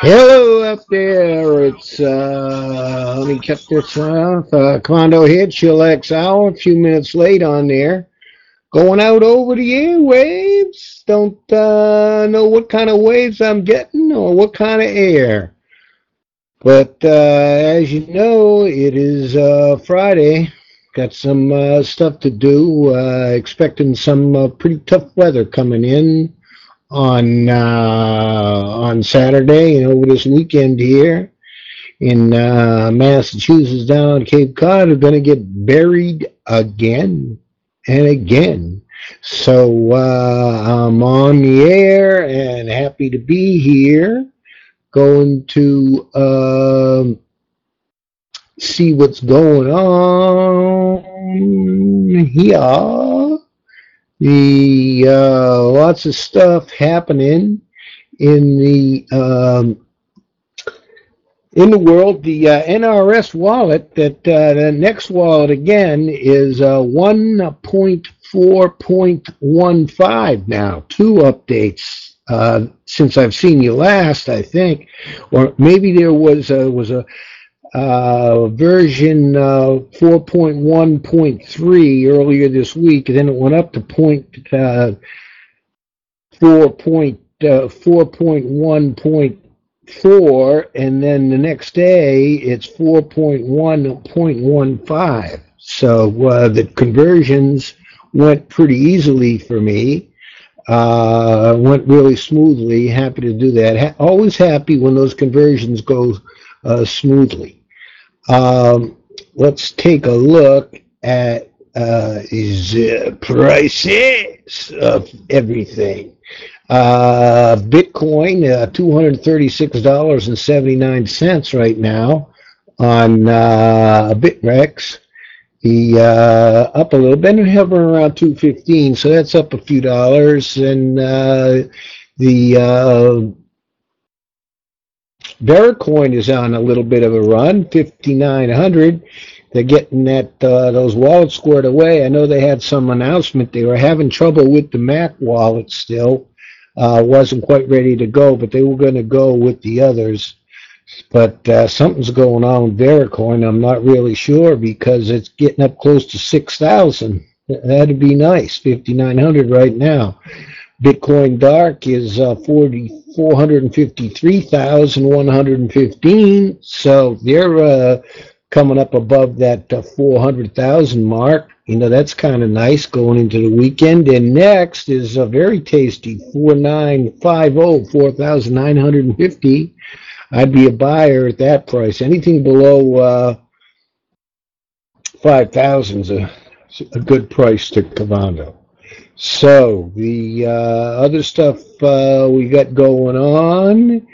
Hello up there. It's uh let me cut this off. Uh Condo hit Chillax hour, a few minutes late on there. Going out over the airwaves. Don't uh know what kind of waves I'm getting or what kind of air. But uh as you know, it is uh Friday. Got some uh, stuff to do. Uh, expecting some uh, pretty tough weather coming in on uh, on Saturday and over this weekend here in uh, Massachusetts down Cape Cod are going to get buried again and again. So uh, I'm on the air and happy to be here. Going to um, see what's going on here the uh, lots of stuff happening in the um, in the world. The uh, NRS wallet that uh, the next wallet again is uh, 1.4.15 now. Two updates uh, since I've seen you last, I think, or maybe there was was a uh, version uh, 4.1.3 earlier this week, then it went up to point uh, 4. Uh, 4.1.4, and then the next day it's 4.1.15. So uh, the conversions went pretty easily for me. Went really smoothly. Happy to do that. Ha- always happy when those conversions go smoothly. Um, let's take a look at uh, the prices of everything. Uh, Bitcoin, uh, $236.79 right now on uh, Bittrex. The uh, up a little bit, hovering around 215, so that's up a few dollars. And uh, the uh, Vericoin is on a little bit of a run, 5,900. They're getting that uh, those wallets squared away. I know they had some announcement they were having trouble with the Mac wallet still. Uh, wasn't quite ready to go, but they were going to go with the others. But uh, something's going on with Vericoin. I'm not really sure because it's getting up close to 6,000. That'd be nice. 5,900 right now. Bitcoin Dark is uh, 40, 453,115. So they're uh, coming up above that uh, 400,000 mark. You know, that's kind of nice going into the weekend. And next is a very tasty 4950, 4,950. I'd be a buyer at that price. Anything below uh, 5,000 is a, a good price to Cavando. So the uh, other stuff uh, we got going on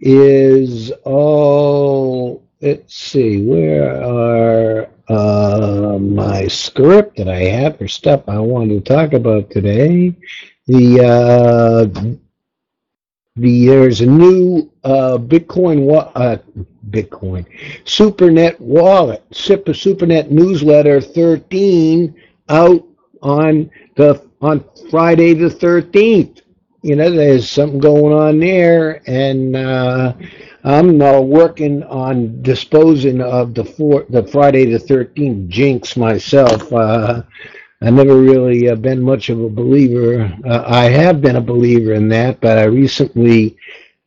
is all. Let's see, where are uh, my script that I have for stuff I wanted to talk about today? The uh, the there's a new uh, Bitcoin wa- uh, Bitcoin SuperNet wallet, Super SuperNet newsletter 13 out on the on Friday the 13th. You know, there's something going on there, and uh, I'm uh, working on disposing of the four, the Friday the 13th jinx myself. Uh, I never really uh, been much of a believer. Uh, I have been a believer in that, but I recently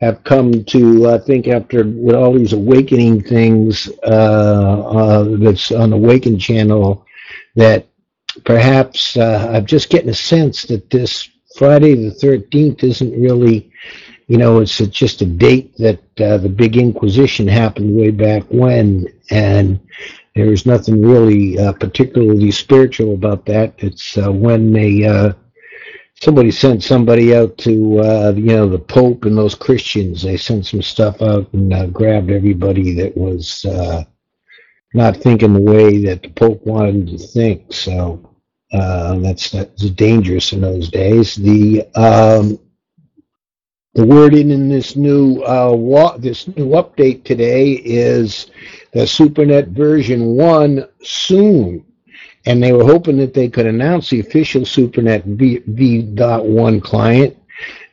have come to I think after with all these awakening things uh, uh, that's on the Awaken channel that perhaps uh, I'm just getting a sense that this Friday the 13th isn't really, you know, it's a, just a date that uh, the big Inquisition happened way back when, and there's nothing really uh, particularly spiritual about that. It's uh, when they uh, somebody sent somebody out to, uh, you know, the Pope and those Christians. They sent some stuff out and grabbed everybody that was uh, not thinking the way that the Pope wanted them to think. So uh, that's that's dangerous in those days. The um, the wording in this new uh, wa- this new update today is the SuperNet version one soon, and they were hoping that they could announce the official SuperNet v, v.1 client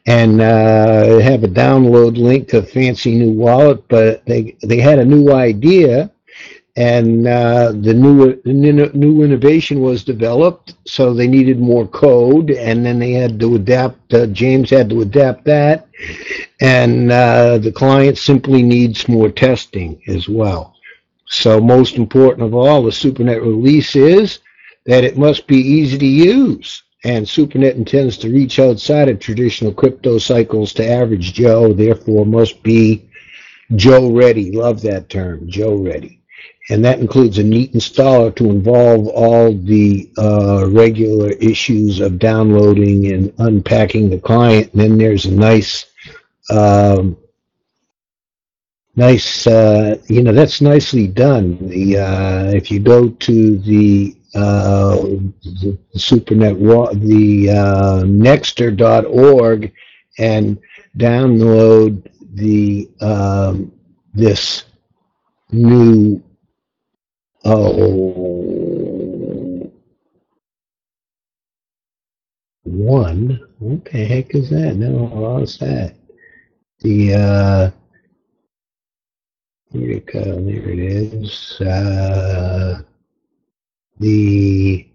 and uh, have a download link to a fancy new wallet, but they they had a new idea, and uh, the new new innovation was developed, so they needed more code, and then they had to adapt. Uh, James had to adapt that, and uh, the client simply needs more testing as well. So most important of all, the SuperNet release is that it must be easy to use and SuperNet intends to reach outside of traditional crypto cycles to average Joe, therefore must be Joe ready. Love that term, Joe ready. And that includes a neat installer to involve all the uh, regular issues of downloading and unpacking the client. And then there's a nice, um, nice, uh, you know, that's nicely done. The uh, if you go to the uh, the, SuperNet, the uh, Nxter.org, and download the um, this new oh one. What the heck is that? No, lost that. The uh, here it go. There it is. Uh, the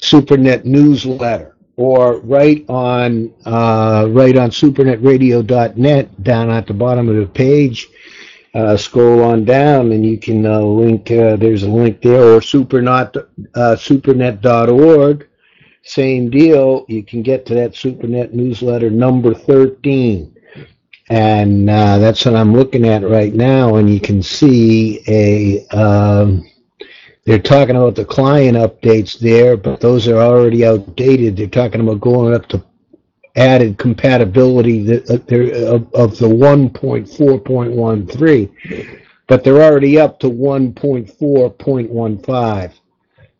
SuperNet newsletter or right on uh, right on supernetradio.net down at the bottom of the page. Uh, scroll on down and you can uh, link. Uh, there's a link there or supernet uh, supernet.org. Same deal. You can get to that SuperNet newsletter number 13 and uh, that's what I'm looking at right now. And you can see a um, they're talking about the client updates there, but those are already outdated. They're talking about going up to added compatibility uh, of, of the 1.4.13, but they're already up to 1.4.15.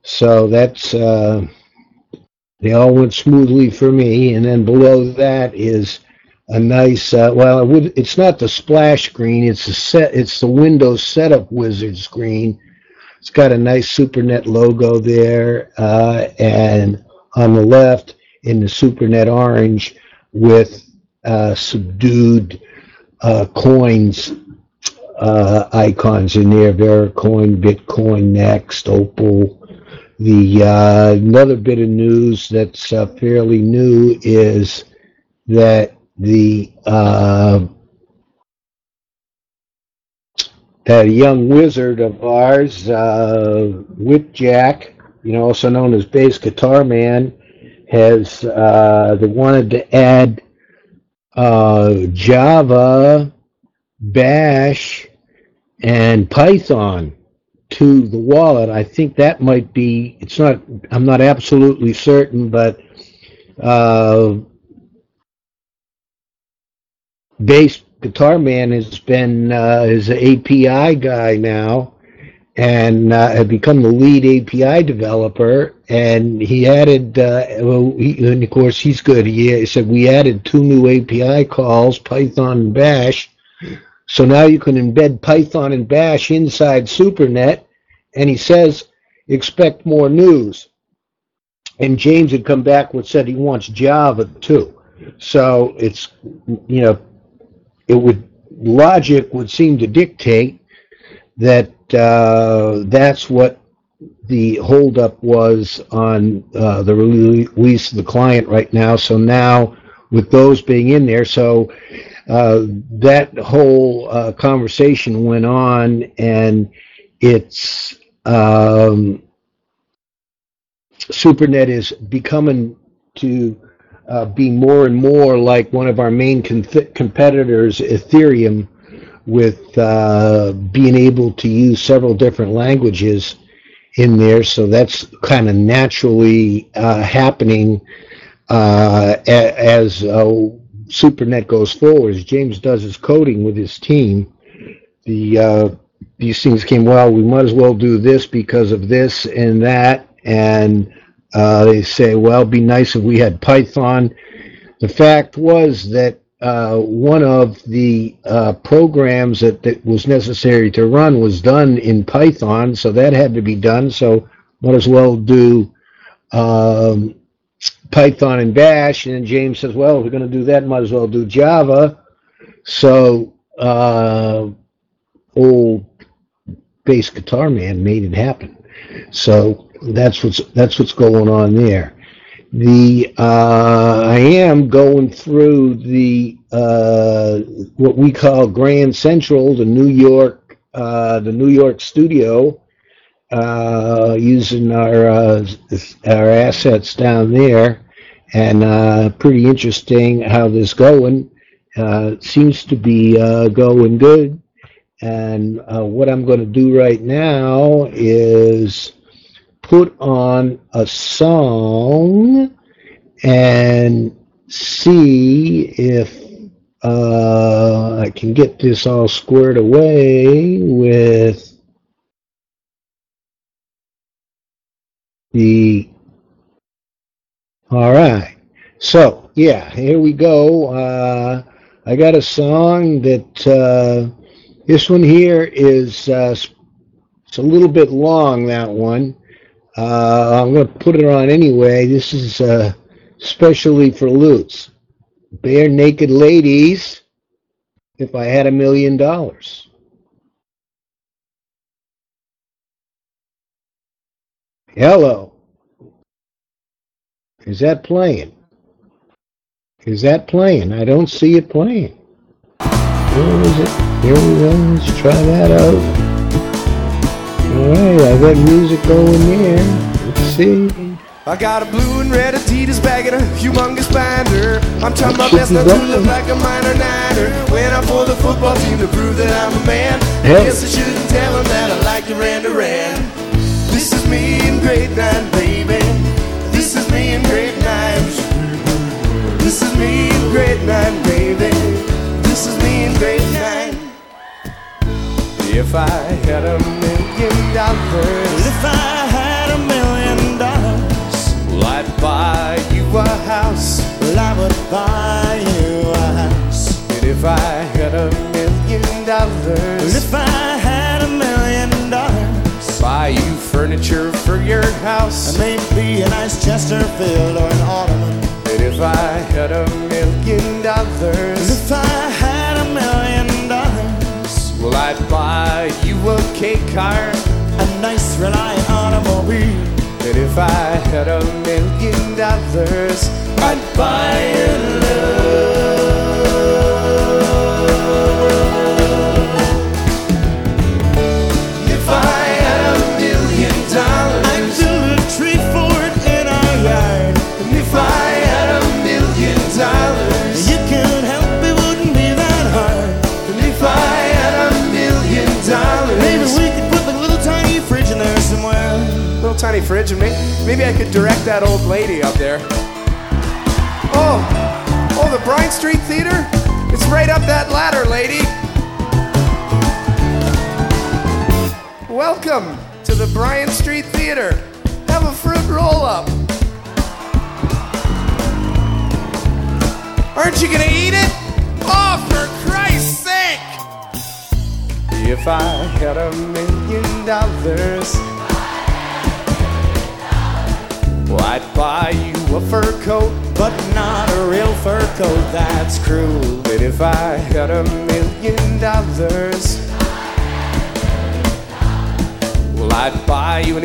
So that's uh, they all went smoothly for me. And then below that is a nice uh, well it would, it's not the splash screen it's the set it's the windows setup wizard screen it's got a nice SuperNet logo there, uh, and on the left in the SuperNet orange with uh, subdued uh, coins uh, icons in there: Vericoin, Bitcoin, Next, Opal. The uh, another bit of news that's uh, fairly new is that the that young wizard of ours, uh, Whipjack, you know, also known as Bass Guitar Man, has uh, they wanted to add uh, Java, Bash, and Python to the wallet. I think that might be. It's not. I'm not absolutely certain, but uh, Bass Guitar Man has been uh, is an API guy now, and uh, had become the lead API developer. And he added, uh, well, he, and of course he's good. He, said we added two new API calls, Python and Bash. So now you can embed Python and Bash inside SuperNet. And he says, expect more news. And James had come back with said he wants Java too. So it's you know it would logic would seem to dictate that uh, that's what the holdup was on uh, the release of the client right now. So now, with those being in there, so uh, that whole uh, conversation went on, and it's um, SuperNet is becoming to uh, be more and more like one of our main competitors, Ethereum, with uh, being able to use several different languages in there. So that's kind of naturally uh, happening uh, as uh, SuperNet goes forward. As James does his coding with his team, the uh, these things came well. We might as well do this because of this and that, and uh, they say, well, it'd be nice if we had Python. The fact was that uh, one of the uh, programs that, that was necessary to run was done in Python, so that had to be done. So might as well do um, Python and Bash, and James says, "Well, if we're going to do that, might as well do Java." So, uh, old bass guitar man made it happen. So that's what's that's what's going on there. The uh, I am going through the uh, what we call Grand Central, the New York uh, the New York studio, uh, using our uh, our assets down there, and uh, pretty interesting how this going. Seems to be going good. And what I'm going to do right now is put on a song and see if uh, I can get this all squared away with the. All right. So, yeah, here we go. Uh, I got a song that uh, this one here is uh, it's a little bit long. That one. Uh, I'm going to put it on anyway. This is uh, especially for Lutz. Barenaked Ladies. If I had a million dollars. Hello. Is that playing? Is that playing? I don't see it playing. Where is it? Here we go. Let's try that out. Alright, I got music going there. Let's see. I got a blue and red Adidas bag and a humongous binder. I'm trying my best not to look like a minor niner. When I pull the football team to prove that I'm a man, Hey. guess I shouldn't tell them that I like Duran Duran. This is me in grade nine, baby. This is me in grade nine. This is me in grade nine, baby. This is me in grade nine. If I had a million dollars, If I had a million dollars, well, I'd buy you a house. well, I would buy you a house. And if I had a million Well, dollars, if I had a million dollars, buy you furniture for your house. and maybe a nice Chesterfield or an Ottoman. And if I had a million Well, dollars, if I had a million dollars, well, I'd buy you a cake car. a nice reliant automobile, And if I had a million dollars, I'd buy you if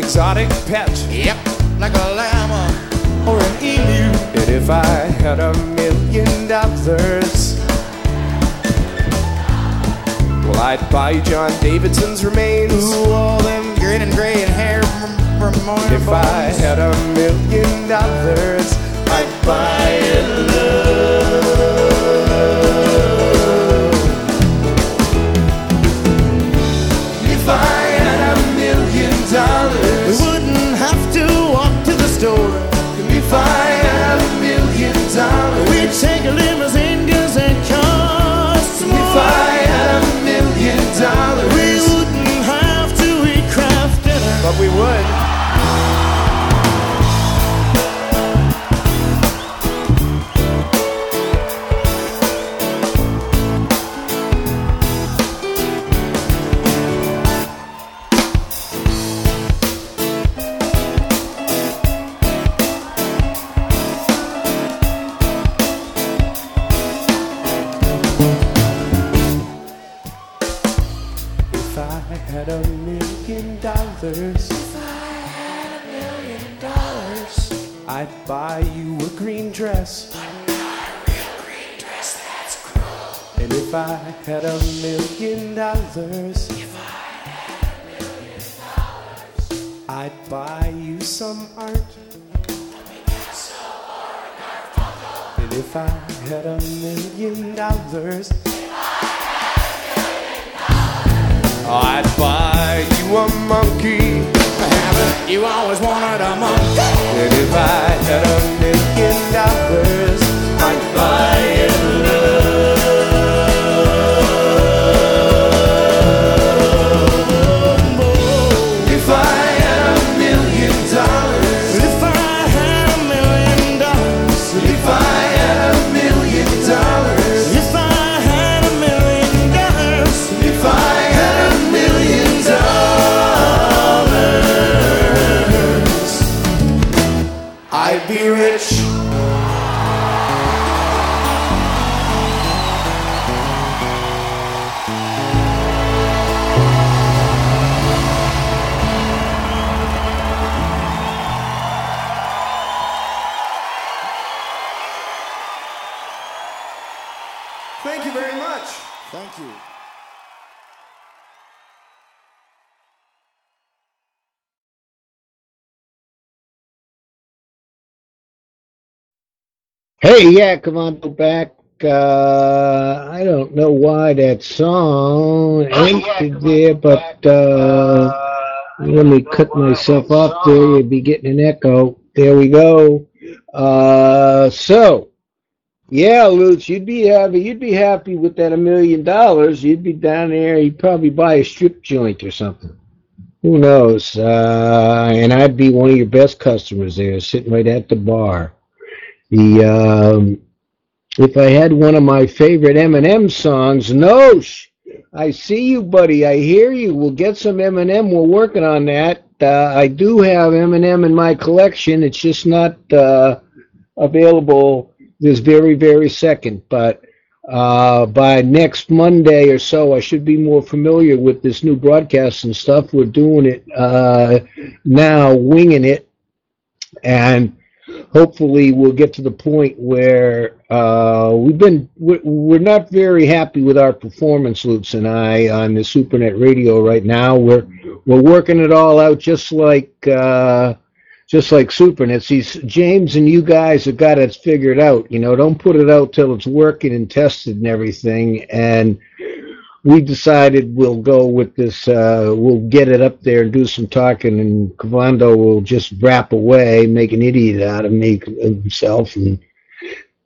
exotic pet. Yep, like a llama or an emu. And if I had a million dollars, well, I'd buy John Davidson's remains. Ooh, all them grin and gray and hair from, morning If I had a million dollars, I'd buy you love. Store. if I had a million dollars, We'd take a limousine cause it costs more. if I had a million dollars, dollars, If I had a million dollars, I'd buy you some art. Picasso or a Garfunkel. And if I had a million dollars, I'd buy you a monkey. Haven't you always wanted a monkey? And if I had a million dollars, I'd buy you Thank you very much. Thank you. Hey, yeah, come on, go back. Uh, I don't know why that song ain't there, but uh, let me cut myself off there. You'd be getting an echo. There we go. Uh, so, yeah, Lutz, you'd be happy. You'd be happy with that a million dollars. You'd be down there. You'd probably buy a strip joint or something. Who knows? Uh, and I'd be one of your best customers there, sitting right at the bar. The um, if I had one of my favorite Eminem songs, Nosh, I see you, buddy. I hear you. We'll get some Eminem. We're working on that. Uh, I do have Eminem in my collection. It's just not uh, available this very, very second. But uh, by next Monday or so, I should be more familiar with this new broadcast and stuff. We're doing it uh, now, winging it, and hopefully we'll get to the point where uh, we've been we're, not very happy with our performance loops and I on the Supernet radio right now. We're we're working it all out just like uh, just like Supernet. See, James and you guys have got it figured out. You know, don't put it out till it's working and tested and everything. And we decided we'll go with this. Uh, we'll get it up there and do some talking, and Cavando will just rap away, make an idiot out of me of himself, and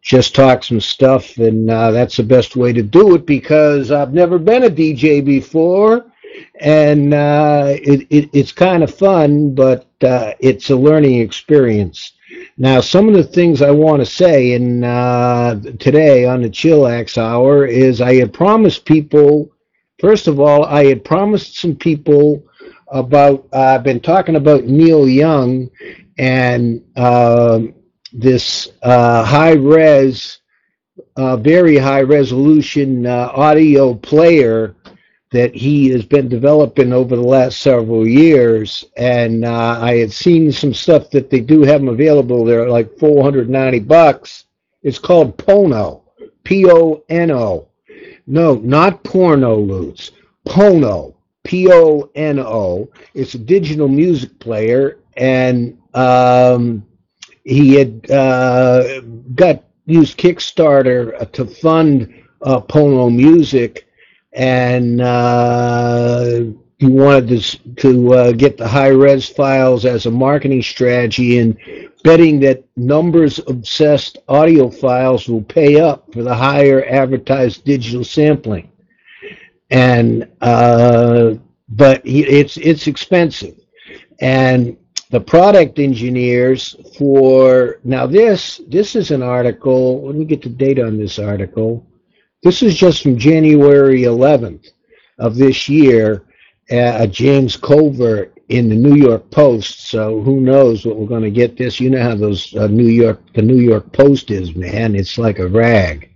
just talk some stuff. And uh, that's the best way to do it because I've never been a DJ before, and uh, it, it, it's kind of fun, but uh, it's a learning experience. Now, some of the things I want to say in uh, today on the Chillax Hour is I had promised people. First of all, I had promised some people about. Uh, I've been talking about Neil Young and um this uh, high res, uh, very high resolution audio player that he has been developing over the last several years. And uh, I had seen some stuff that they do have them available. They're like 490 bucks. It's called Pono, P-O-N-O. No, not porno, Lutz. Pono, P-O-N-O. It's a digital music player, and um, he had uh, got used Kickstarter to fund uh, Pono Music, and uh, he wanted to, to uh, get the high res files as a marketing strategy, and betting that numbers obsessed audiophiles will pay up for the higher advertised digital sampling. And uh, but it's it's expensive, and the product engineers for now this this is an article. Let me get the date on this article. This is just from January 11th of this year. Uh, James Covert in the New York Post. So who knows what we're going to get this? You know how those uh, New York the New York Post is, man. It's like a rag.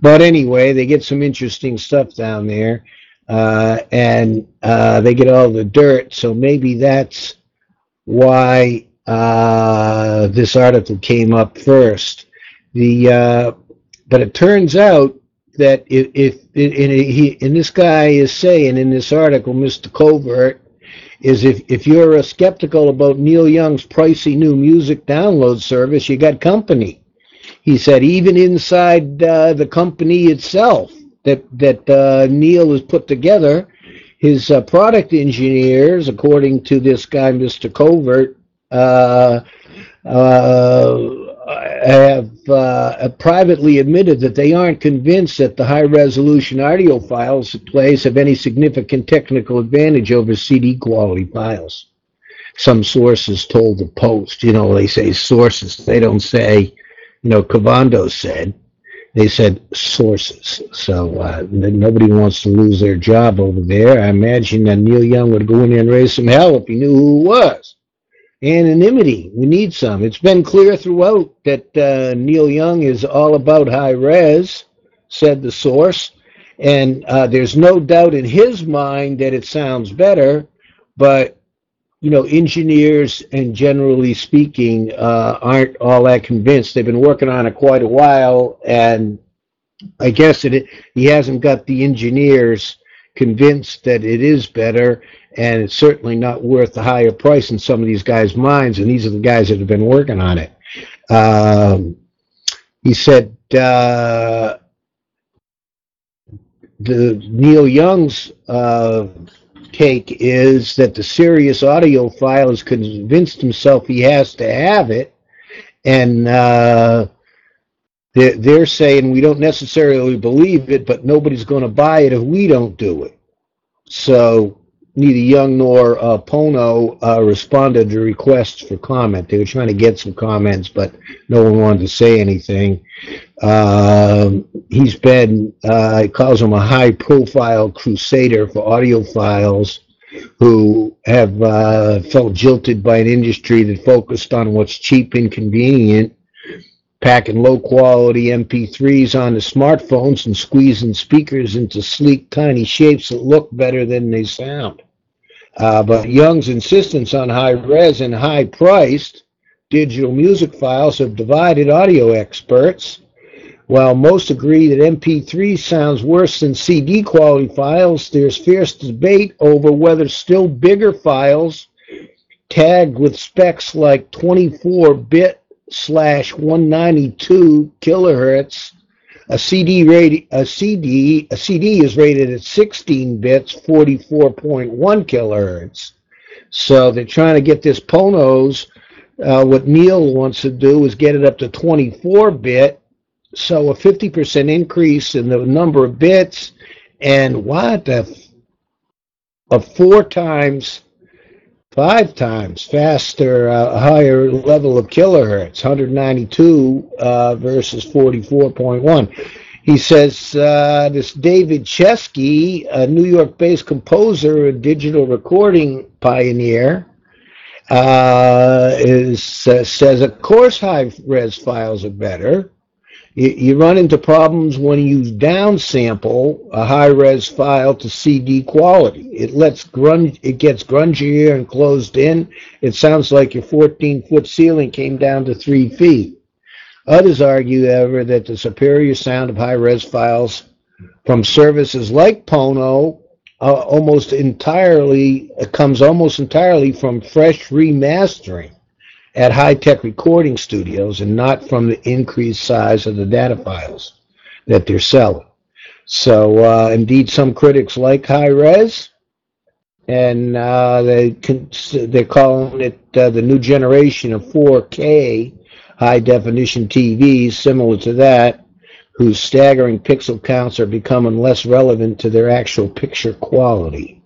But anyway, they get some interesting stuff down there. uh, and uh, they get all the dirt. So maybe that's why uh, this article came up first. The uh, but it turns out that if, if and he and this guy is saying in this article, Mr. Covert, is if if you're a skeptical about Neil Young's pricey new music download service, you got company. He said even inside uh, the company itself that that uh, Neil has put together, his uh, product engineers, according to this guy, Mr. Covert, uh, uh, have uh, privately admitted that they aren't convinced that the high resolution audio files plays have any significant technical advantage over CD quality files. Some sources told the Post, you know, they say sources, they don't say, you know, Cavando said, they said sources. So uh, nobody wants to lose their job over there. I imagine that Neil Young would go in there and raise some hell if he knew who it was anonymity. We need some. It's been clear throughout that uh, Neil Young is all about high res, said the source. And uh, there's no doubt in his mind that it sounds better, but you know, engineers and generally speaking uh, aren't all that convinced. They've been working on it quite a while, and I guess it, he hasn't got the engineers convinced that it is better, and it's certainly not worth the higher price in some of these guys' minds. And these are the guys that have been working on it. Um, he said uh, the Neil Young's uh, take is that the serious audiophile has convinced himself he has to have it, and uh, they're, they're saying we don't necessarily believe it, but nobody's going to buy it if we don't do it. So neither Young nor uh, Pono uh, responded to requests for comment. They were trying to get some comments, but no one wanted to say anything. Uh, he's been, uh, he calls him a high profile crusader for audiophiles who have uh, felt jilted by an industry that focused on what's cheap and convenient packing low quality MP3s onto smartphones and squeezing speakers into sleek, tiny shapes that look better than they sound. Uh, but Young's insistence on high res and high priced digital music files have divided audio experts. While most agree that MP3 sounds worse than CD quality files, there's fierce debate over whether still bigger files tagged with specs like 24 bit slash 192 kilohertz a CD rated a CD a CD is rated at 16 bits, 44.1 kilohertz. So they're trying to get this Ponos. Uh, what Neil wants to do is get it up to 24 bit, so a 50% increase in the number of bits, and what a, a four times five times faster, uh, higher level of kilohertz, 192 uh, versus 44.1. He says uh, this David Chesky, a New York-based composer and digital recording pioneer, uh, is uh, says of course high-res files are better you, you run into problems when you downsample a high-res file to CD quality. It lets grunge, it gets grungier and closed in. It sounds like your 14-foot ceiling came down to three feet. Others argue, however, that the superior sound of high-res files from services like Pono uh, almost entirely comes almost entirely from fresh remastering at high-tech recording studios and not from the increased size of the data files that they're selling. So uh, indeed, some critics like high res, and uh, they can, they're calling it uh, the new generation of 4K high definition TVs, similar to that, whose staggering pixel counts are becoming less relevant to their actual picture quality.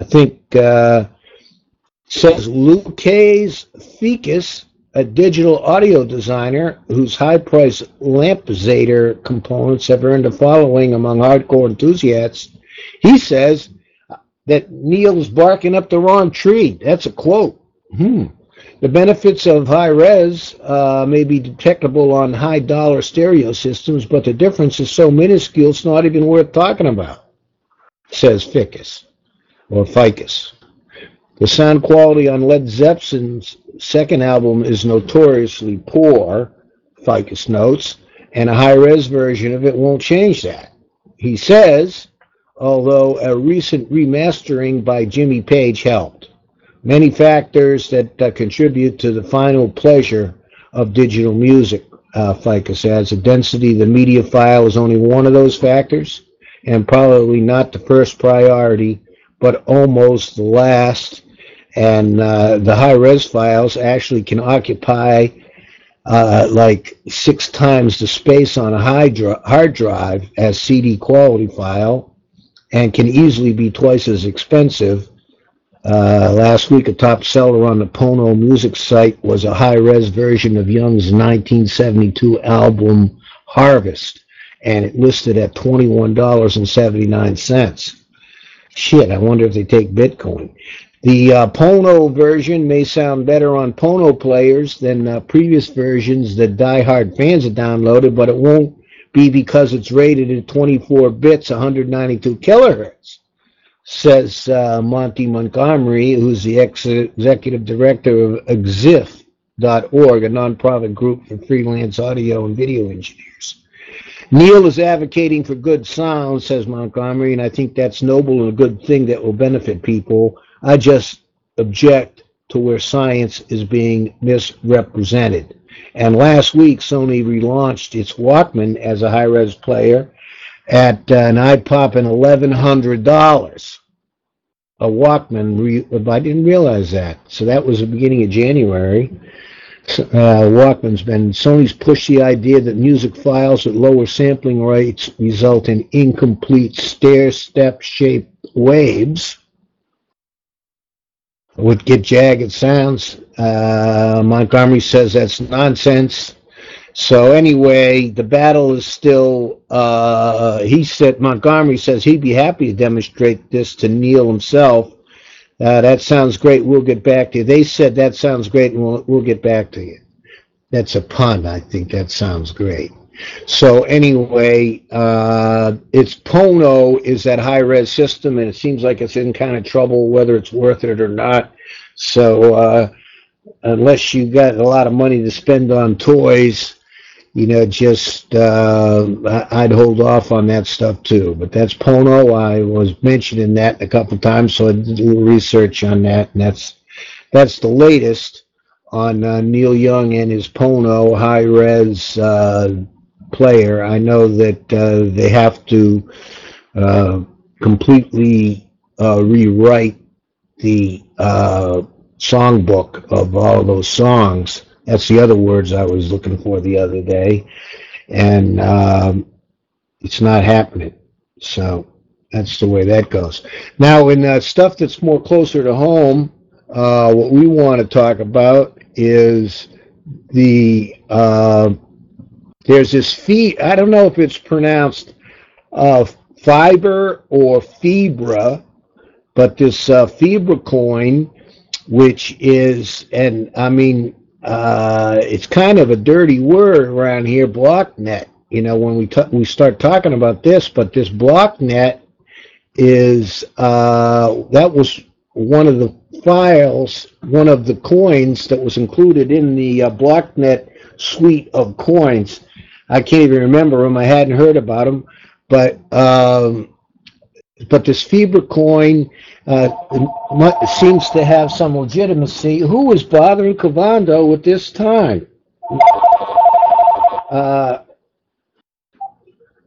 I think uh, says Lucas Fikus, a digital audio designer whose high-priced Lampizator components have earned a following among hardcore enthusiasts. He says that Neil's barking up the wrong tree. That's a quote. Hmm. The benefits of high res uh, may be detectable on high dollar stereo systems, but the difference is so minuscule it's not even worth talking about. says Fikus or Fikus. The sound quality on Led Zeppelin's second album is notoriously poor, Fikus notes, and a high-res version of it won't change that. He says, although a recent remastering by Jimmy Page helped. Many factors that uh, contribute to the final pleasure of digital music, uh, Fikus adds. The density of the media file is only one of those factors, and probably not the first priority, but almost the last. And uh, the high res files actually can occupy uh, like six times the space on a hard drive as CD quality file, and can easily be twice as expensive. Uh, last week, a top seller on the Pono music site was a high res version of Young's 1972 album Harvest, and it listed at $21.79. Shit, I wonder if they take Bitcoin. The uh, Pono version may sound better on Pono players than uh, previous versions that die-hard fans have downloaded, but it won't be because it's rated at 24 bits, 192 kilohertz, says uh, Monty Montgomery, who's the ex- executive director of Xiph.org, a nonprofit group for freelance audio and video engineers. Neil is advocating for good sound, says Montgomery, and I think that's noble and a good thing that will benefit people. I just object to where science is being misrepresented. And last week, Sony relaunched its Walkman as a high-res player at uh, an eye-popping $1,100. A Walkman, re- I didn't realize that. So that was the beginning of January. Uh, Walkman's been, Sony's pushed the idea that music files at lower sampling rates result in incomplete stair-step shaped waves would get jagged sounds. Uh, Montgomery says that's nonsense. So anyway, the battle is still. Uh, he said Montgomery says he'd be happy to demonstrate this to Neil himself. Uh, that sounds great. We'll get back to you. They said that sounds great, and we'll we'll get back to you. That's a pun. I think that sounds great. So anyway, uh, it's Pono is that high res system, and it seems like it's in kind of trouble whether it's worth it or not. So uh, unless you got a lot of money to spend on toys, you know, just uh, I'd hold off on that stuff too. But that's Pono. I was mentioning that a couple times, so I did a little research on that, and that's that's the latest on uh, Neil Young and his Pono high res uh, player. I know that uh, they have to uh, completely uh, rewrite the uh, songbook of all those songs. That's the other words I was looking for the other day, and um, it's not happening. So that's the way that goes. Now, in uh, stuff that's more closer to home, uh, what we want to talk about is the there's this fee. I don't know if it's pronounced uh, fiber or fibra, but this uh, fibra coin, which is, and I mean, uh, it's kind of a dirty word around here, blocknet. You know, when we ta- we start talking about this, but this blocknet is uh, that was one of the files, one of the coins that was included in the uh, blocknet suite of coins. I can't even remember them. I hadn't heard about them, but um, but this Fibra coin uh, seems to have some legitimacy. Who was bothering Cavando at this time? Uh,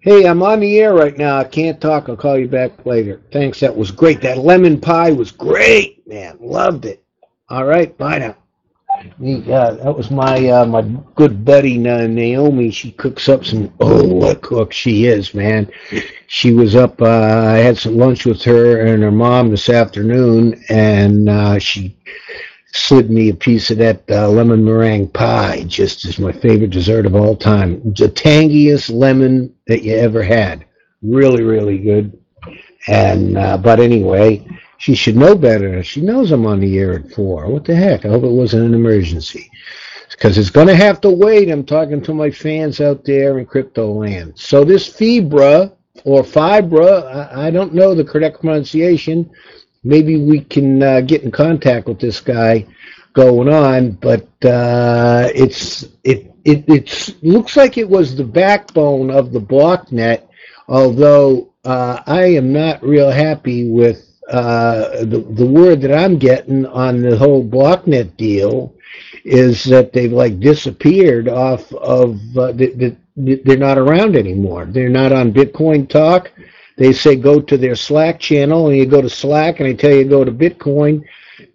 hey, I'm on the air right now. I can't talk. I'll call you back later. Thanks. That was great. That lemon pie was great, man. Loved it. All right. Bye now. Yeah, that was my uh, my good buddy Na- Naomi. She cooks up some. Oh, what cook she is, man! She was up. Uh, I had some lunch with her and her mom this afternoon, and uh, she slid me a piece of that uh, lemon meringue pie. Just is my favorite dessert of all time. The tangiest lemon that you ever had. Really, really good. And uh, but anyway, she should know better. She knows I'm on the air at four. What the heck? I hope it wasn't an emergency. Because it's going to have to wait. I'm talking to my fans out there in crypto land. So this Fibra, or Fibra. I, I don't know the correct pronunciation. Maybe we can uh, get in contact with this guy going on, but uh, it's it it it's looks like it was the backbone of the BlockNet. Although uh, I am not real happy with uh, the word that I'm getting on the whole BlockNet deal is that they've like disappeared off of uh, the, the, they're not around anymore. They're not on Bitcoin Talk. They say go to their Slack channel, and you go to Slack, and they tell you go to Bitcoin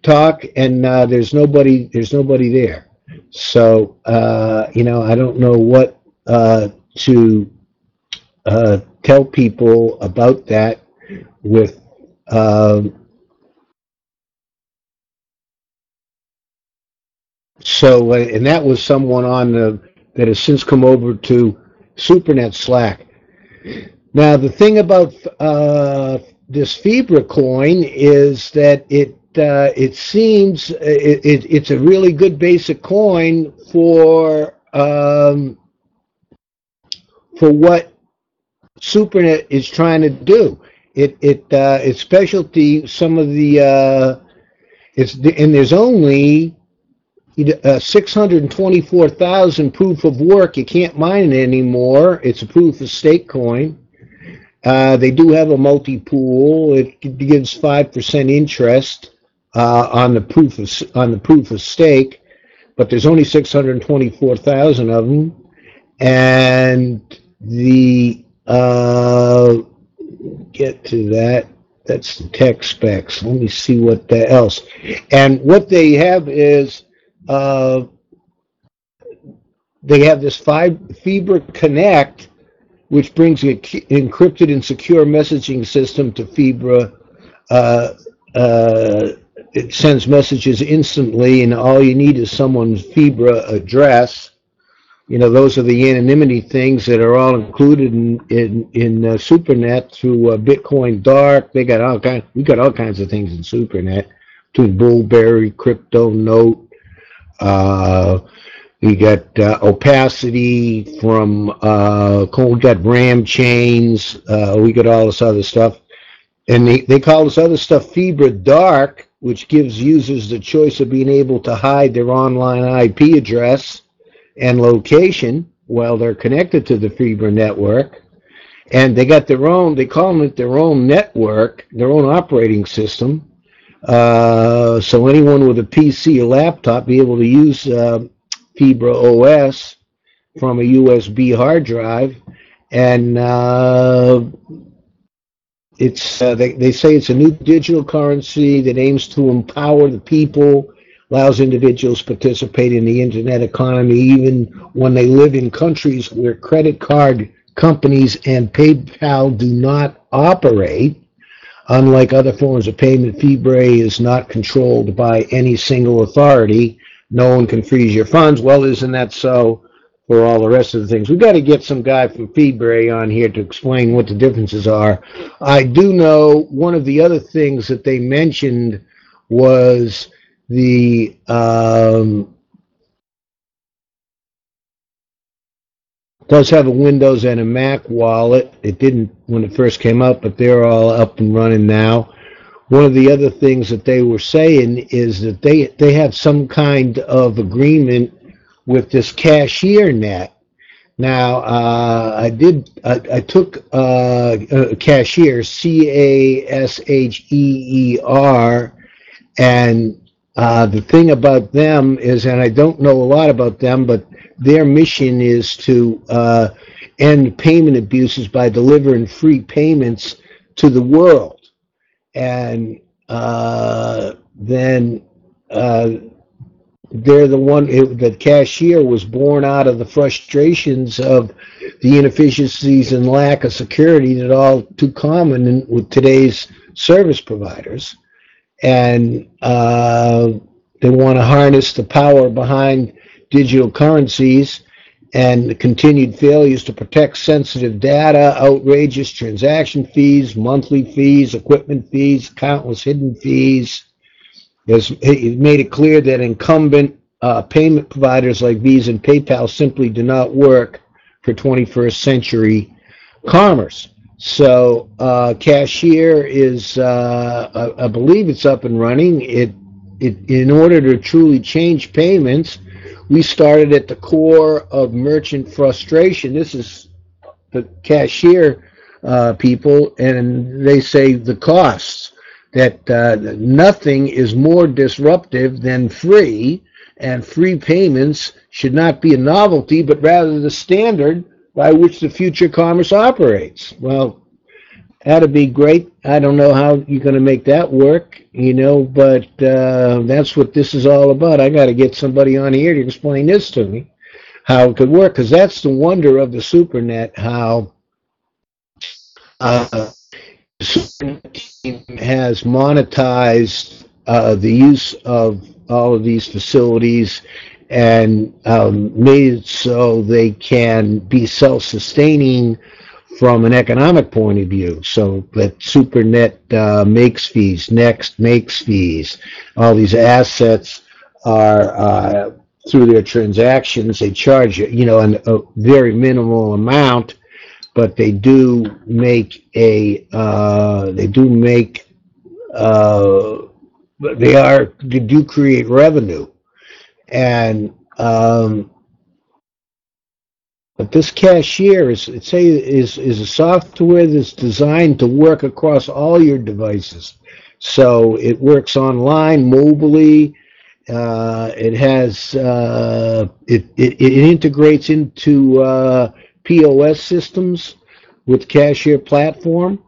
Talk, and uh, there's nobody. There's nobody there. So uh, you know, I don't know what uh, to uh, tell people about that. With um, so, uh, and that was someone on the that has since come over to SuperNet Slack. Now, the thing about uh, this Fibra coin is that it uh, it seems it, it, it's a really good basic coin for um, for what SuperNet is trying to do. It it uh, its specialty. Some of the uh, it's and there's only uh, 624,000 proof of work. You can't mine it anymore. It's a proof of stake coin. Uh, they do have a multi-pool. It gives 5% interest uh, on the proof of on the proof of stake, but there's only 624,000 of them, and the uh, get to that. That's the tech specs. Let me see what the else. And what they have is uh, they have this Fibra Connect, which brings an encrypted and secure messaging system to Fibra. Uh, uh, it sends messages instantly, and all you need is someone's Fibra address. You know, those are the anonymity things that are all included in in, in uh, SuperNet through uh, Bitcoin Dark. They got all kind. We got all kinds of things in SuperNet, between Bullberry, Crypto Note. Uh, we got uh, opacity from uh, we got RAM chains. Uh, we got all this other stuff, and they, they call this other stuff Fibra Dark, which gives users the choice of being able to hide their online IP address and location while they're connected to the Fibra network. And they got their own, they call it their own network, their own operating system. Uh, so anyone with a PC or laptop be able to use uh, Fibra OS from a USB hard drive. And uh, it's uh, they, they say it's a new digital currency that aims to empower the people allows individuals to participate in the internet economy even when they live in countries where credit card companies and PayPal do not operate. Unlike other forms of payment, Fibra is not controlled by any single authority. No one can freeze your funds. Well, isn't that so for all the rest of the things? We've got to get some guy from Fibra on here to explain what the differences are. I do know one of the other things that they mentioned was the um, does have a Windows and a Mac wallet. It didn't when it first came out, but they're all up and running now. One of the other things that they were saying is that they they have some kind of agreement with this Casheer net. Now, uh, I did. I, I took uh, Casheer, C A S H E E R, and uh, the thing about them is, and I don't know a lot about them, but their mission is to uh, end payment abuses by delivering free payments to the world. And uh, then uh, they're the one, it, the Casheer was born out of the frustrations of the inefficiencies and lack of security that are all too common in, with today's service providers and uh, they want to harness the power behind digital currencies and the continued failures to protect sensitive data, outrageous transaction fees, monthly fees, equipment fees, countless hidden fees. It made it clear that incumbent uh, payment providers like Visa and PayPal simply do not work for 21st century commerce. So uh, Casheer is, uh, I, I believe it's up and running. It, it, in order to truly change payments, we started at the core of merchant frustration. This is the Casheer uh, people, and they say the costs that uh, nothing is more disruptive than free, and free payments should not be a novelty, but rather the standard by which the future commerce operates. Well, that'd be great. I don't know how you're going to make that work, you know, but uh, that's what this is all about. I got to get somebody on here to explain this to me, how it could work, because that's the wonder of the SuperNet, how uh, the SuperNet has monetized uh, the use of all of these facilities and um, made it so they can be self-sustaining from an economic point of view. So that SuperNet uh, makes fees, Next makes fees. All these assets are uh, through their transactions. They charge you know an, a very minimal amount, but they do make a uh, they do make uh, they are they do create revenue and um, but this Casheer is say is is a software that's designed to work across all your devices. So it works online, mobilely. Uh, it has uh, it, it it integrates into uh, POS systems with Casheer platform.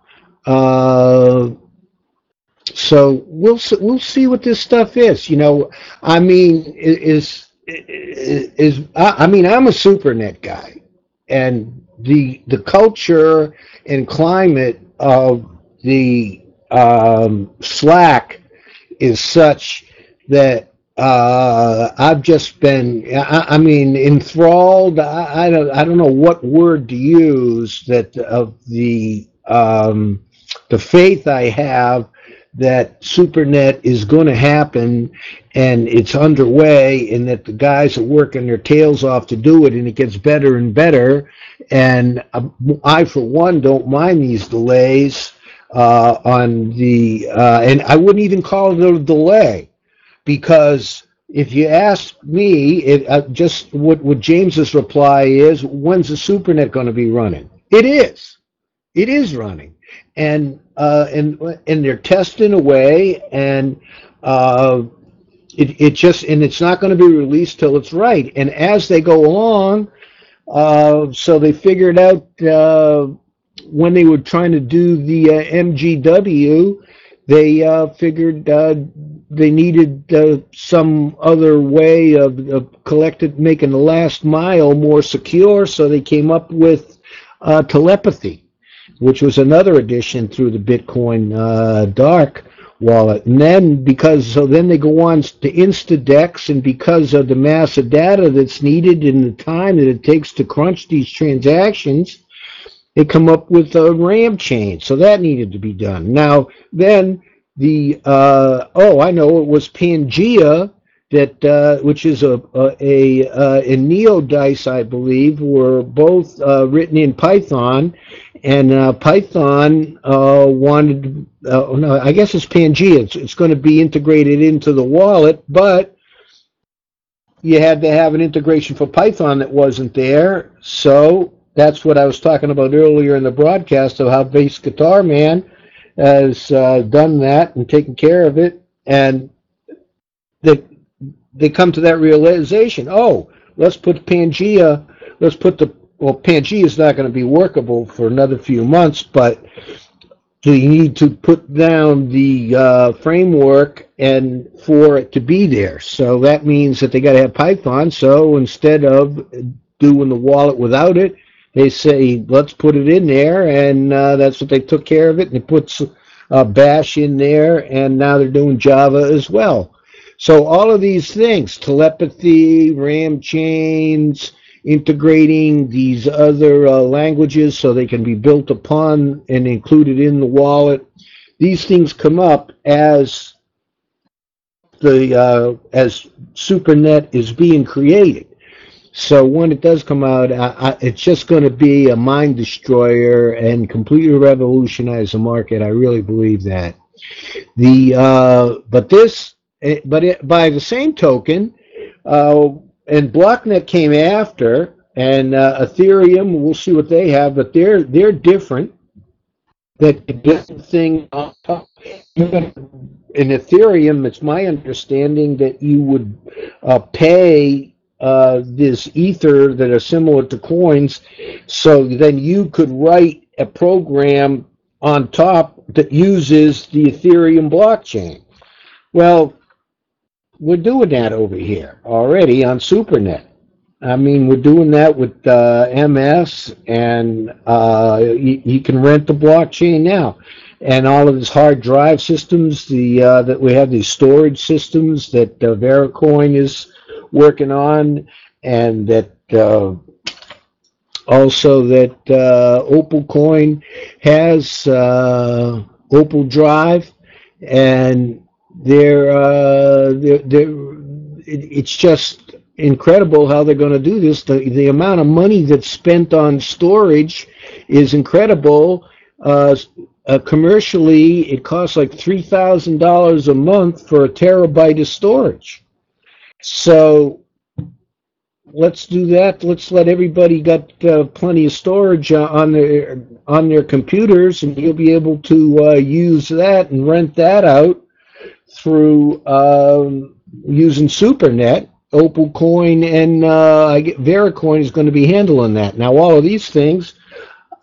So we'll we'll see what this stuff is. You know, I mean, is is, is I, I mean, I'm a SuperNet guy, and the the culture and climate of the um, Slack is such that uh, I've just been, I, I mean, enthralled. I, I don't, I don't know what word to use that of the um, the faith I have that SuperNet is going to happen and it's underway and that the guys are working their tails off to do it and it gets better and better. And um, I, for one, don't mind these delays uh, on the, uh, and I wouldn't even call it a delay because if you ask me, it, uh, just what, what James's reply is, when's the SuperNet going to be running? It is. It is running and uh, and and they're testing away, and uh, it it just and it's not going to be released till it's right. And as they go along, uh, so they figured out uh, when they were trying to do the uh, MGW, they figured they needed some other way of, of collected making the last mile more secure. So they came up with telepathy which was another addition through the Bitcoin uh, dark wallet. And then because so then they go on to InstantDEX, and because of the mass of data that's needed and the time that it takes to crunch these transactions, they come up with a RAM chain. So that needed to be done. Now then the uh, oh I know it was Pangea that uh, which is a a, a, uh, and NeoDice I believe were both uh, written in Python, and uh, Python uh, wanted uh, no I guess it's Pangea. It's, it's going to be integrated into the wallet, but you had to have an integration for Python that wasn't there. So that's what I was talking about earlier in the broadcast of how Bass Guitar Man has uh, done that and taken care of it, and that they come to that realization. Oh, let's put Pangea. Let's put the well. Pangea is not going to be workable for another few months, but you need to put down the uh, framework and for it to be there. So that means that they got to have Python. So instead of doing the wallet without it, they say let's put it in there, and uh, that's what they took care of it. And they put uh, Bash in there, and now they're doing Java as well. So all of these things, telepathy, RAM chains, integrating these other uh, languages so they can be built upon and included in the wallet. These things come up as the uh, as SuperNet is being created. So when it does come out, I, I, it's just going to be a mind destroyer and completely revolutionize the market. I really believe that. The uh, but this, eh, but it, by the same token, uh, and Blocknet came after, and uh, Ethereum. We'll see what they have, but they're they're different. That different thing on top. In Ethereum, it's my understanding that you would uh, pay uh, this ether that are similar to coins, so then you could write a program on top that uses the Ethereum blockchain. Well, we're doing that over here already on SuperNet. I mean, we're doing that with uh, MS, and uh, you, you, can rent the blockchain now, and all of these hard drive systems. The uh, that we have these storage systems that uh, Vericoin is working on, and that uh, also that uh, Opal Coin has Opal Drive, and they're, uh, they're, they're it's just incredible how they're going to do this. The, the amount of money that's spent on storage is incredible. Uh, uh, commercially, it costs like $3,000 a month for a terabyte of storage. So let's do that. Let's let everybody get uh, plenty of storage uh, on their on their computers, and you'll be able to uh, use that and rent that out through um, using SuperNet. Opal Coin and uh, I get Vericoin is going to be handling that. Now, all of these things.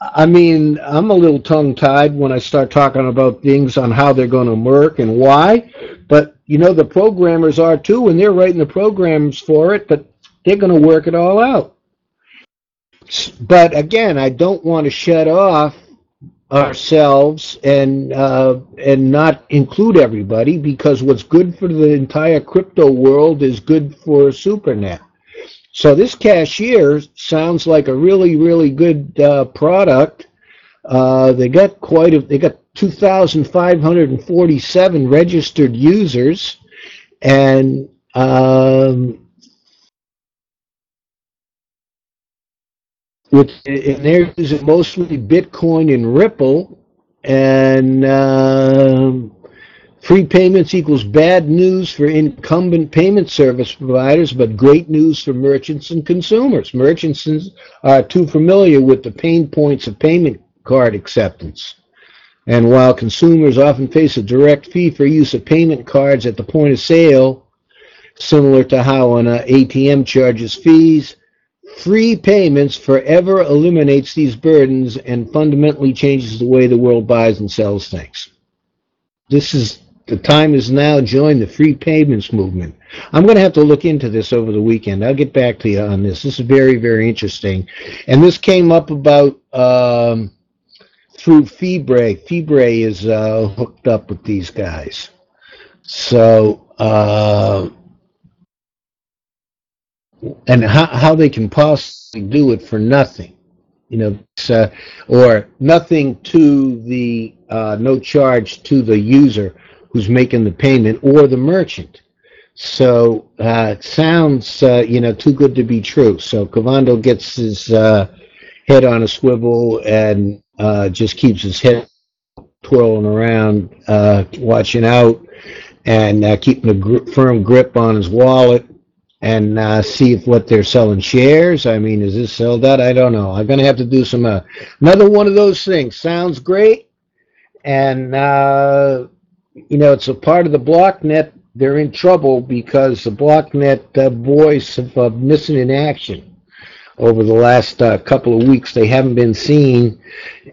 I mean, I'm a little tongue tied when I start talking about things on how they're going to work and why. But you know, the programmers are too, and they're writing the programs for it. But they're going to work it all out. But again, I don't want to shut off ourselves and uh, and not include everybody because what's good for the entire crypto world is good for SuperNet. So this Casheer sounds like a really really good uh, product. Uh, they got quite a they got 2,547 registered users, and um, with and they're using mostly Bitcoin and Ripple, and uh, free payments equals bad news for incumbent payment service providers, but great news for merchants and consumers. Merchants are too familiar with the pain points of payment card acceptance. And while consumers often face a direct fee for use of payment cards at the point of sale, similar to how an ATM charges fees, Free payments forever eliminates these burdens and fundamentally changes the way the world buys and sells things. This is the time is now. Join the free payments movement. I'm going to have to look into this over the weekend. I'll get back to you on this. This is very, very interesting. And this came up about um, through Fibre. Fibre is uh, hooked up with these guys. So uh, and how, how they can possibly do it for nothing, you know, uh, or nothing to the uh, no charge to the user who's making the payment or the merchant. So uh, it sounds, uh, you know, too good to be true. So Cavando gets his uh, head on a swivel and uh, just keeps his head twirling around, watching out and keeping a gr- firm grip on his wallet and uh, see if what they're selling shares. I mean, is this sold out? I don't know. I'm going to have to do some uh, another one of those things. Sounds great, and uh, you know, it's a part of the BlockNet. They're in trouble because the BlockNet uh, boys have uh, missing in action over the last uh, couple of weeks. They haven't been seen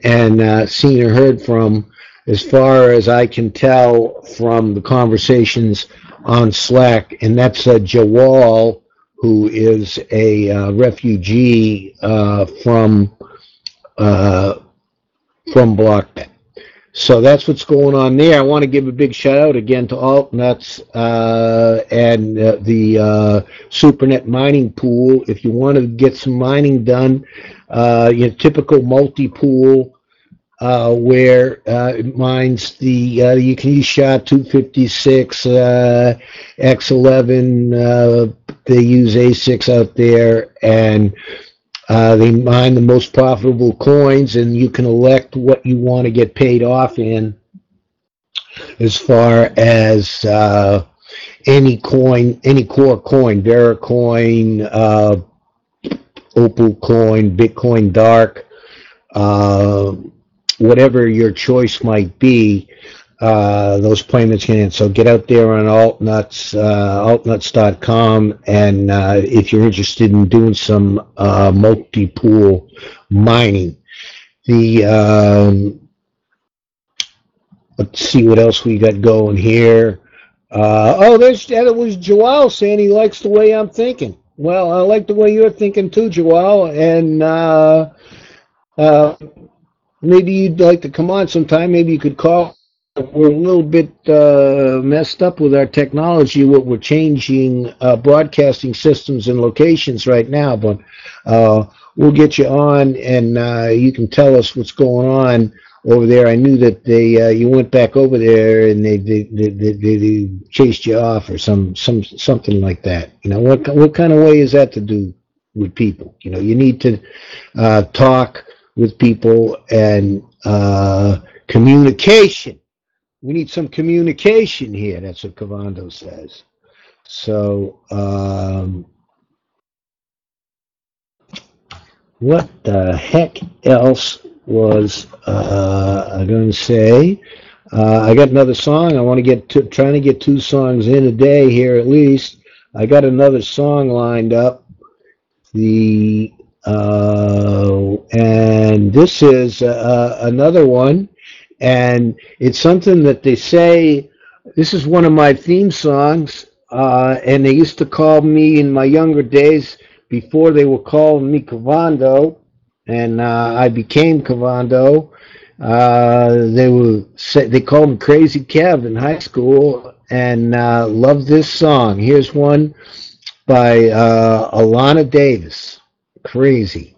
and uh, seen or heard from, as far as I can tell from the conversations on Slack, and that's uh, Jawal, who is a uh, refugee uh, from uh, from Blocknet. So that's what's going on there. I want to give a big shout out again to AltNuts uh, and uh, the SuperNet mining pool. If you want to get some mining done, your typical multi-pool uh, where uh, it mines the uh, you can use SHA 256 uh, X11 uh, they use ASICs out there, and uh, they mine the most profitable coins, and you can elect what you want to get paid off in as far as uh, any coin, any core coin, Vericoin, uh, Opal coin, Bitcoin Dark, whatever your choice might be, uh, those payments can. So get out there on altnuts, uh, altnuts.com, and uh, if you're interested in doing some uh, multi-pool mining, the um, let's see what else we got going here. Uh, oh, there's that was Joel saying he likes the way I'm thinking. Well, I like the way you're thinking too, Joel, and uh, uh, maybe you'd like to come on sometime. Maybe you could call. We're a little bit uh, messed up with our technology. What we're changing uh, broadcasting systems and locations right now, but uh, we'll get you on, and uh, you can tell us what's going on over there. I knew that they uh, you went back over there and they they, they, they, they chased you off or some some something like that. You know what what kind of way is that to do with people? You know you need to uh, talk with people and uh, communication. We need some communication here. That's what Cavando says. So um, what the heck else was uh, I going to say? Uh, I got another song. I want to get to, trying to get two songs in a day here at least. I got another song lined up. The uh, and this is uh, another one, and it's something that they say. This is one of my theme songs, uh, and they used to call me in my younger days before they were calling me Cavando and uh, I became Cavando. Uh, they were they called me Crazy Kev in high school, and uh, love this song. Here's one by uh, Alana Davis, Crazy.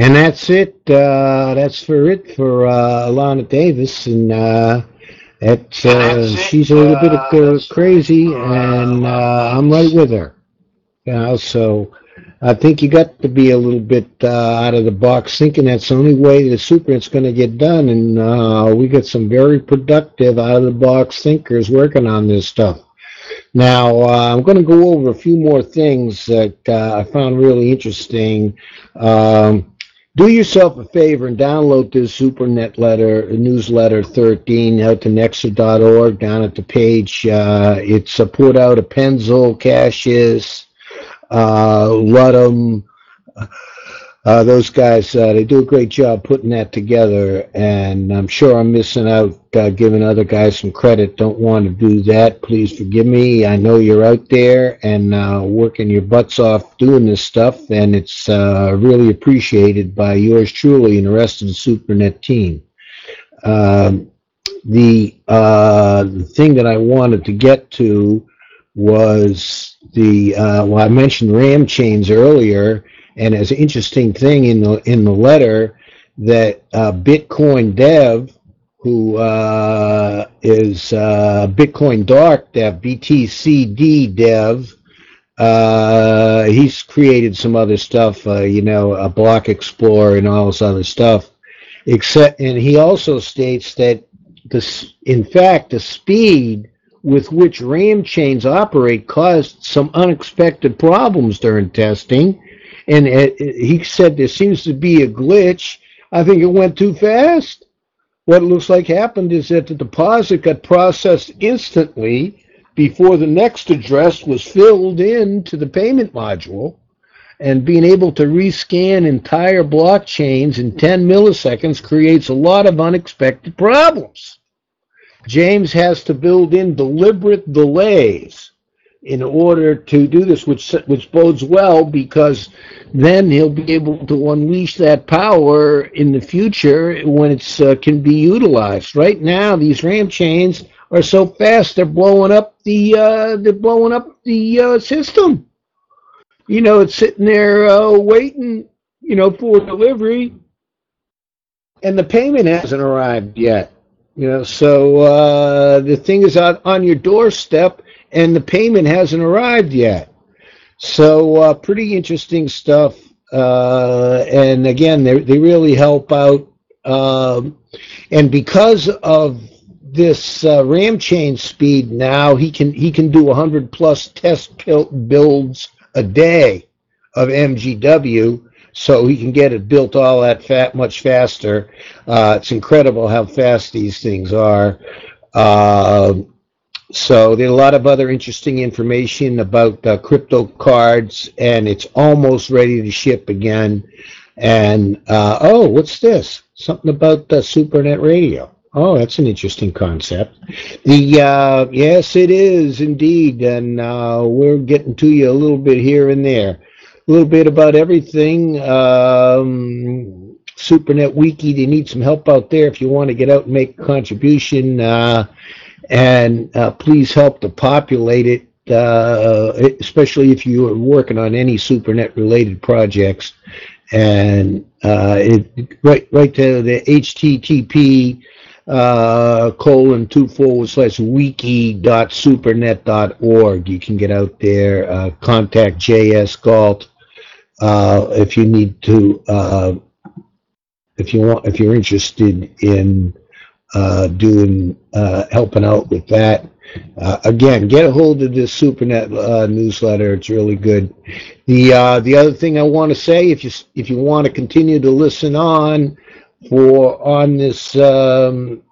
And that's it. Uh, that's for it for uh, Alana Davis, and uh, uh, she's a little bit uh, crazy, and uh, I'm right with her. You know, so I think you got to be a little bit uh, out of the box, thinking that's the only way the SuperNet's going to get done. And uh, we got some very productive, out of the box thinkers working on this stuff. Now, uh, I'm going to go over a few more things that uh, I found really interesting. Um, do yourself a favor and download this SuperNet letter, newsletter 13, out to Nxter.org, down at the page. Uh, it's uh, put out of Penzel, caches, uh, Ludham, uh, those guys, uh, they do a great job putting that together, and I'm sure I'm missing out uh, giving other guys some credit. Don't want to do that. Please forgive me. I know you're out there and uh, working your butts off doing this stuff, and it's uh, really appreciated by yours truly and the rest of the SuperNet team. Um, the, uh, the thing that I wanted to get to was the uh, well, I mentioned RAM chains earlier, and as an interesting thing in the in the letter that uh, Bitcoin Dev, who uh, is uh, Bitcoin Dark Dev, BTCD Dev, uh, he's created some other stuff, uh, you know, a Block Explorer and all this other stuff. Except, and he also states that this, in fact, the speed with which RAM chains operate caused some unexpected problems during testing. And it, it- he said there seems to be a glitch. I think it went too fast. What looks like happened is that the deposit got processed instantly before the next address was filled in to the payment module. And being able to rescan entire blockchains in 10 milliseconds creates a lot of unexpected problems. James has to build in deliberate delays in order to do this, which which bodes well because then he'll be able to unleash that power in the future when it uh, can be utilized. Right now, these RAM chains are so fast they're blowing up the uh, they're blowing up the uh, system. You know, it's sitting there uh, waiting, you know, for delivery, and the payment hasn't arrived yet. You know, so uh, the thing is on, on your doorstep, and the payment hasn't arrived yet. So uh, pretty interesting stuff. Uh, and again, they they really help out. Um, and because of this uh, RAM chain speed now, he can he can do 100 plus test builds a day of MGW, so he can get it built all that fat much faster. Uh, it's incredible how fast these things are. Um So there's a lot of other interesting information about uh, crypto cards, and it's almost ready to ship again. And uh, oh, what's this? Something about the SuperNet radio. Oh, that's an interesting concept. The uh, yes, it is indeed, and uh, we're getting to you a little bit here and there, a little bit about everything. Um, SuperNet Wiki, they need some help out there if you want to get out and make a contribution, uh, and uh, please help to populate it, uh, especially if you are working on any SuperNet related projects. And uh, it, right, right to the HTTP uh, colon two forward slash wiki dot supernet dot org. You can get out there, uh, contact JS Galt uh, if you need to, uh, if you want, if you're interested in uh, doing, uh, helping out with that. Uh, again, get a hold of this SuperNet newsletter. It's really good. The the other thing I want to say, if you if you want to continue to listen on for on this um,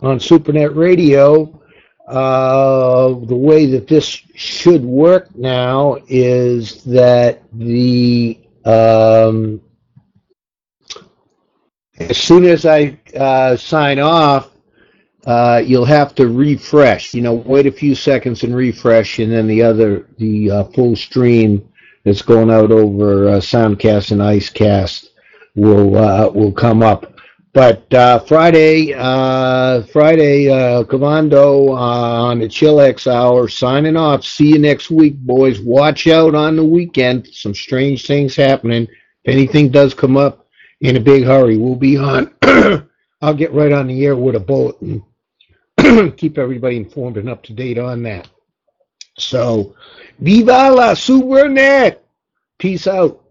on SuperNet Radio, uh, the way that this should work now is that the um, as soon as I uh, sign off, uh, you'll have to refresh. You know, wait a few seconds and refresh, and then the other, the uh, full stream that's going out over uh, Shoutcast and Icecast will uh, will come up. But uh, Friday, uh, Friday, uh, Cavando uh, on the Chillax Hour, signing off. See you next week, boys. Watch out on the weekend. Some strange things happening. If anything does come up in a big hurry, we'll be on. I'll get right on the air with a bulletin. Keep everybody informed and up to date on that. So, viva la Supernet! Peace out.